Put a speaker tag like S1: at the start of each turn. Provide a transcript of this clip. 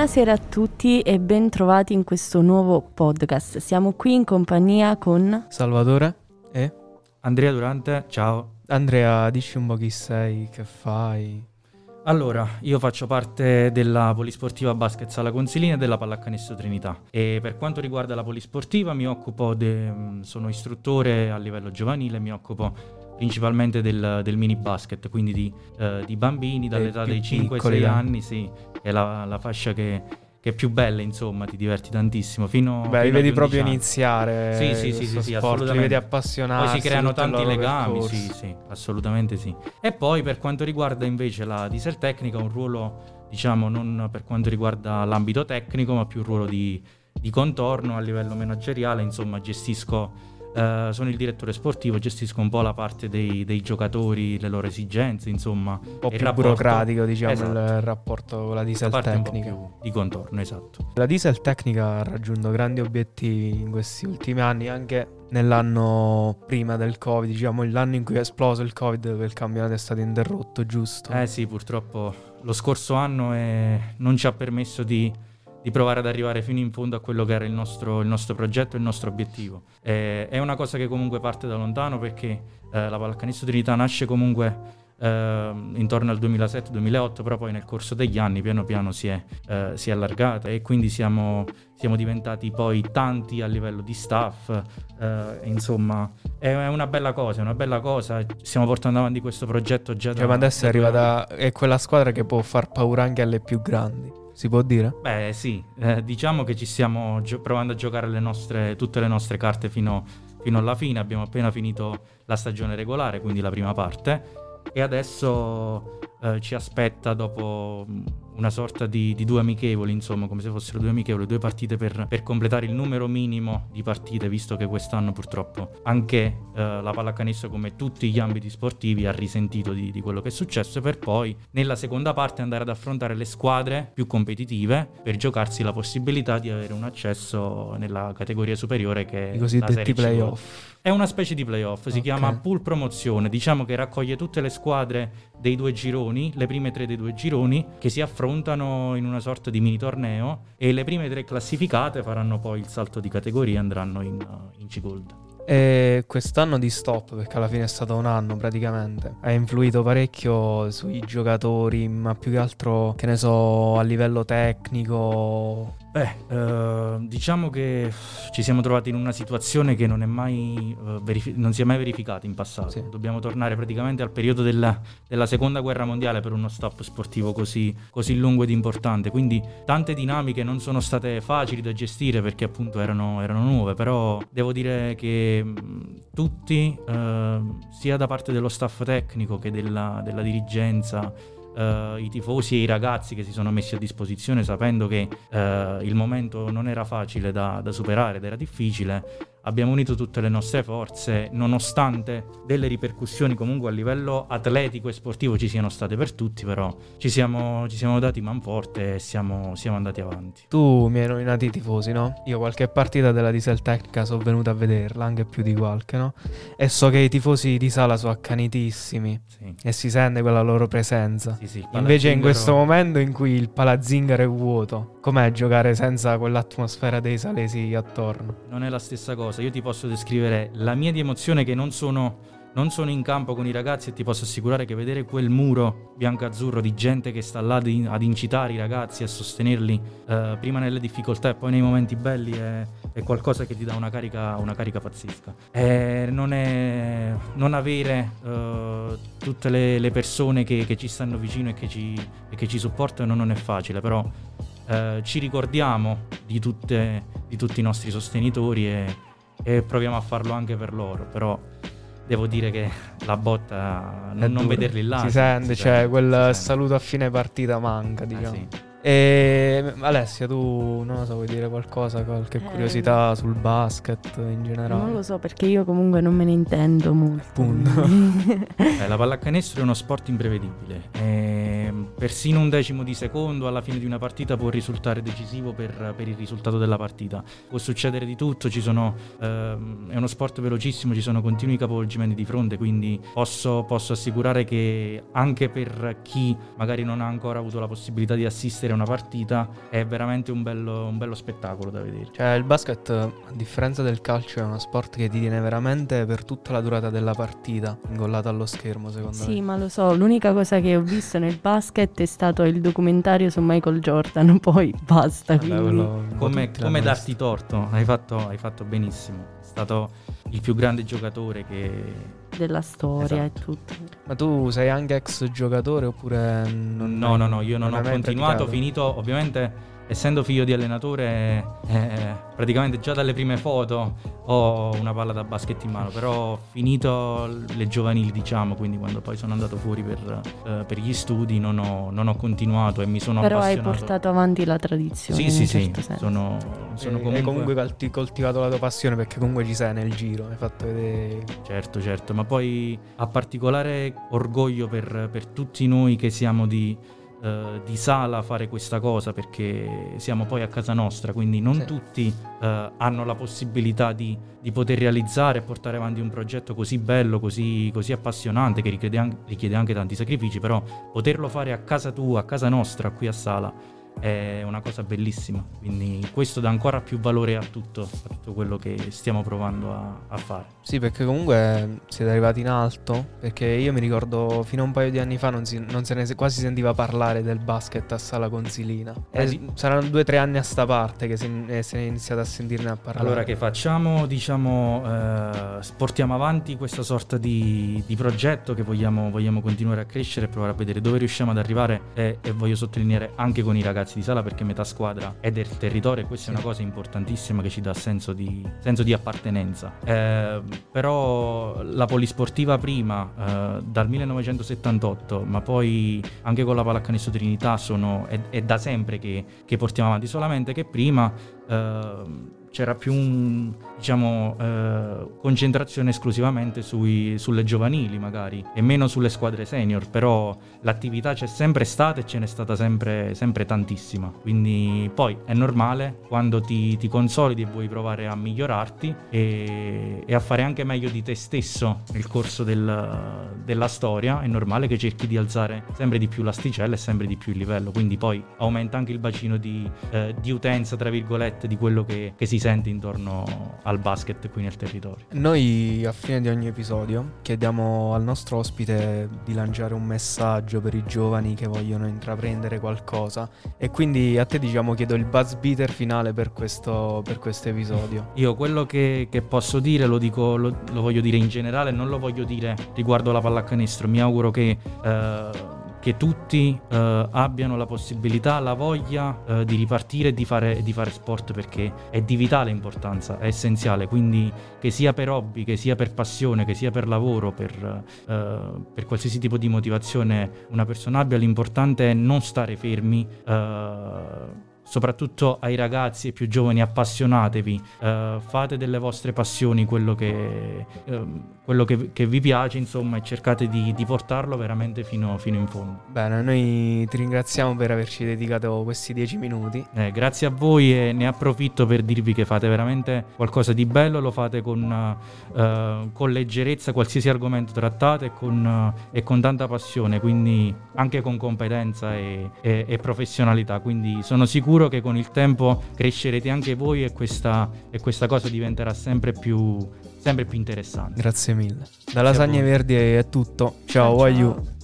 S1: Buonasera a tutti e ben trovati in questo nuovo podcast. Siamo qui in compagnia con
S2: Salvatore e
S3: Andrea Durante, ciao.
S2: Andrea, dici un po' chi sei, che fai?
S3: Allora, io faccio parte della Polisportiva Basket Sala Consilina e della Pallacanestro Trinità e per quanto riguarda la Polisportiva mi occupo, de, sono istruttore a livello giovanile, mi occupo principalmente del, del mini basket, quindi di, eh, di bambini dall'età dei 5-6 anni, sì, è la, la fascia che, che, è più bella, insomma, ti diverti tantissimo. Fino,
S2: Beh,
S3: li
S2: vedi proprio anni. iniziare.
S3: Sì, sì, sì, sì, sì
S2: assolutamente. Li vedi appassionati.
S3: Poi si creano tanti legami, sì, sì, assolutamente sì. E poi per quanto riguarda invece la diesel tecnica, un ruolo, diciamo, non per quanto riguarda l'ambito tecnico, ma più un ruolo di, di contorno a livello manageriale, insomma, gestisco Uh, sono il direttore sportivo, gestisco un po' la parte dei, dei giocatori, le loro esigenze, insomma.
S2: Un po' più rapporto, burocratico, diciamo, esatto. il rapporto con la diesel la tecnica.
S3: di contorno, esatto.
S2: La diesel tecnica ha raggiunto grandi obiettivi in questi ultimi anni, anche nell'anno prima del Covid, diciamo l'anno in cui è esploso il Covid, dove il campionato è stato interrotto, giusto?
S3: Eh sì, purtroppo lo scorso anno è... non ci ha permesso di di provare ad arrivare fino in fondo a quello che era il nostro, il nostro progetto il nostro obiettivo. Eh, è una cosa che comunque parte da lontano perché eh, la Pallacanestro Trinità nasce comunque eh, intorno al 2007-2008, però poi nel corso degli anni piano piano si è, eh, si è allargata e quindi siamo, siamo, diventati poi tanti a livello di staff, eh, insomma è una bella cosa, è una bella cosa, stiamo portando avanti questo progetto già
S2: cioè,
S3: da...
S2: ma adesso è arrivata, è quella squadra che può far paura anche alle più grandi. Si può dire?
S3: Beh, sì, eh, diciamo che ci stiamo gio- provando a giocare le nostre, tutte le nostre carte fino, fino alla fine. Abbiamo appena finito la stagione regolare, quindi la prima parte, e adesso eh, ci aspetta dopo una sorta di, di, due amichevoli, insomma, come se fossero due amichevoli, due partite per, per completare il numero minimo di partite, visto che quest'anno purtroppo anche eh, la pallacanestro, come tutti gli ambiti sportivi, ha risentito di, di, quello che è successo, per poi nella seconda parte andare ad affrontare le squadre più competitive per giocarsi la possibilità di avere un accesso nella categoria superiore che
S2: i cosiddetti playoff.
S3: È una specie di playoff, si okay. chiama pool promozione, diciamo che raccoglie tutte le squadre dei due gironi, le prime tre dei due gironi, che si affrontano in una sorta di mini torneo e le prime tre classificate faranno poi il salto di categoria e andranno in, in C-Gold.
S2: E quest'anno di stop, perché alla fine è stato un anno praticamente, ha influito parecchio sui giocatori, ma più che altro, che ne so, a livello tecnico.
S3: Beh, eh, diciamo che ci siamo trovati in una situazione che non, mai, eh, verifi- non si è mai verificata in passato. Sì. Dobbiamo tornare praticamente al periodo della, della, seconda guerra mondiale per uno stop sportivo così, così, lungo ed importante. Quindi tante dinamiche non sono state facili da gestire perché appunto erano, erano nuove, però devo dire che mh, tutti, eh, sia da parte dello staff tecnico che della, della dirigenza, Uh, i tifosi e i ragazzi che si sono messi a disposizione sapendo che uh, il momento non era facile da, da superare ed era difficile abbiamo unito tutte le nostre forze, nonostante delle ripercussioni comunque a livello atletico e sportivo ci siano state per tutti, però ci siamo, ci siamo dati manforte e siamo, siamo, andati avanti.
S2: Tu mi hai nominato i tifosi, no? Io qualche partita della Diesel Tecnica sono venuto a vederla, anche più di qualche, no? E so che i tifosi di Sala sono accanitissimi sì. e si sente quella loro presenza. Sì, sì, Invece in questo momento in cui il Palazzingaro è vuoto, com'è giocare senza quell'atmosfera dei salesi attorno?
S3: Non è la stessa cosa cosa, io ti posso descrivere la mia di emozione che non sono, non sono in campo con i ragazzi e ti posso assicurare che vedere quel muro bianco-azzurro di gente che sta là ad incitare i ragazzi a sostenerli eh, prima nelle difficoltà e poi nei momenti belli è, è qualcosa che ti dà una carica, una carica pazzesca. E non, è, non avere eh, tutte le, le persone che, che, ci stanno vicino e che ci, e che ci supportano non è facile, però eh, ci ricordiamo di, tutte, di tutti i nostri sostenitori e e proviamo a farlo anche per loro, però devo dire che la botta, non, non vederli là.
S2: Si sente, si cioè quel saluto a fine partita manca, eh, diciamo. Eh sì. E Alessia, tu non lo so, vuoi dire qualcosa, qualche eh, curiosità sul basket in generale?
S1: Non lo so, perché io comunque non me ne intendo molto.
S2: Punto.
S3: eh, la pallacanestro è uno sport imprevedibile. E persino un decimo di secondo alla fine di una partita può risultare decisivo per, per il risultato della partita. Può succedere di tutto, sono, ehm, è uno sport velocissimo, ci sono continui capovolgimenti di fronte, quindi posso, posso assicurare che anche per chi magari non ha ancora avuto la possibilità di assistere a una partita è veramente un bello, un bello spettacolo da vedere.
S2: Cioè il basket, a differenza del calcio, è uno sport che ti tiene veramente per tutta la durata della partita ingollato allo schermo, secondo
S1: sì,
S2: me.
S1: Sì, ma lo so, l'unica cosa che ho visto nel basket è stato il documentario su Michael Jordan, poi basta.
S3: Vabbè, come, come darti torto, hai fatto, hai fatto benissimo. È stato il più grande giocatore che
S1: della storia esatto. e tutto.
S2: Ma tu sei anche ex giocatore oppure
S3: non No, no, no, io non, non ho continuato, finito ovviamente essendo figlio di allenatore, eh, praticamente già dalle prime foto ho una palla da basket in mano, però ho finito le giovanili, diciamo, quindi quando poi sono andato fuori per, eh, per gli studi non ho, non ho, continuato e mi sono
S1: però
S3: appassionato.
S1: Però hai portato avanti la tradizione.
S3: Sì, sì,
S1: certo
S3: sì, sono, sono
S2: e,
S3: comunque...
S2: Hai comunque coltivato la tua passione perché comunque ci sei nel giro, hai fatto vedere...
S3: Certo, certo, ma poi ha particolare orgoglio per, per tutti noi che siamo di eh, di sala fare questa cosa perché siamo poi a casa nostra, quindi non sì. tutti eh, hanno la possibilità di, di, poter realizzare e portare avanti un progetto così bello, così, così appassionante, che richiede anche, richiede anche tanti sacrifici, però poterlo fare a casa tua, a casa nostra, qui a sala è una cosa bellissima, quindi questo dà ancora più valore a tutto, a tutto quello che stiamo provando a, a, fare.
S2: Sì, perché comunque siete arrivati in alto, perché io mi ricordo fino a un paio di anni fa non, si, non se ne quasi sentiva parlare del basket a Sala Consilina. Eh, sì. Saranno due o tre anni a sta parte che se, eh, se è iniziato a sentirne a parlare.
S3: Allora che facciamo, diciamo, eh, portiamo avanti questa sorta di, di progetto che vogliamo, vogliamo, continuare a crescere e provare a vedere dove riusciamo ad arrivare e, e voglio sottolineare anche con i ragazzi ragazzi di sala perché metà squadra è del territorio e questa sì. è una cosa importantissima che ci dà senso di, senso di appartenenza. Eh, però la polisportiva prima, eh, dal 1978, ma poi anche con la pallacanestro Trinità, sono, è, è, da sempre che, che portiamo avanti, solamente che prima... Eh, c'era più un, diciamo, eh, concentrazione esclusivamente sui, sulle giovanili magari e meno sulle squadre senior, però l'attività c'è sempre stata e ce n'è stata sempre, sempre tantissima. Quindi poi è normale quando ti, ti consolidi e vuoi provare a migliorarti e, e, a fare anche meglio di te stesso nel corso del, della storia, è normale che cerchi di alzare sempre di più l'asticella e sempre di più il livello, quindi poi aumenta anche il bacino di, eh, di utenza, tra virgolette, di quello che, che si sente intorno al basket qui nel territorio.
S2: Noi a fine di ogni episodio chiediamo al nostro ospite di lanciare un messaggio per i giovani che vogliono intraprendere qualcosa e quindi a te diciamo chiedo il buzz beater finale per questo, per questo episodio.
S3: Io quello che, che posso dire lo, dico, lo, lo, voglio dire in generale, non lo voglio dire riguardo la pallacanestro, mi auguro che... Eh, che tutti eh, abbiano la possibilità, la voglia eh, di ripartire e di fare, di fare, sport perché è di vitale importanza, è essenziale, quindi che sia per hobby, che sia per passione, che sia per lavoro, per, eh, per qualsiasi tipo di motivazione una persona abbia, l'importante è non stare fermi eh, soprattutto ai ragazzi e più giovani, appassionatevi, uh, fate delle vostre passioni quello che, uh, quello che, che vi piace, insomma, e cercate di, di portarlo veramente fino, fino, in fondo.
S2: Bene, noi ti ringraziamo per averci dedicato questi dieci minuti.
S3: Eh, grazie a voi e ne approfitto per dirvi che fate veramente qualcosa di bello, lo fate con, uh, con leggerezza, qualsiasi argomento trattate e con, e con, tanta passione, quindi anche con competenza e, e, e professionalità, quindi sono sicuro sicuro che con il tempo crescerete anche voi e questa, e questa cosa diventerà sempre più, sempre più interessante.
S2: Grazie mille. Da Lasagne Verdi è tutto. Ciao, ciao.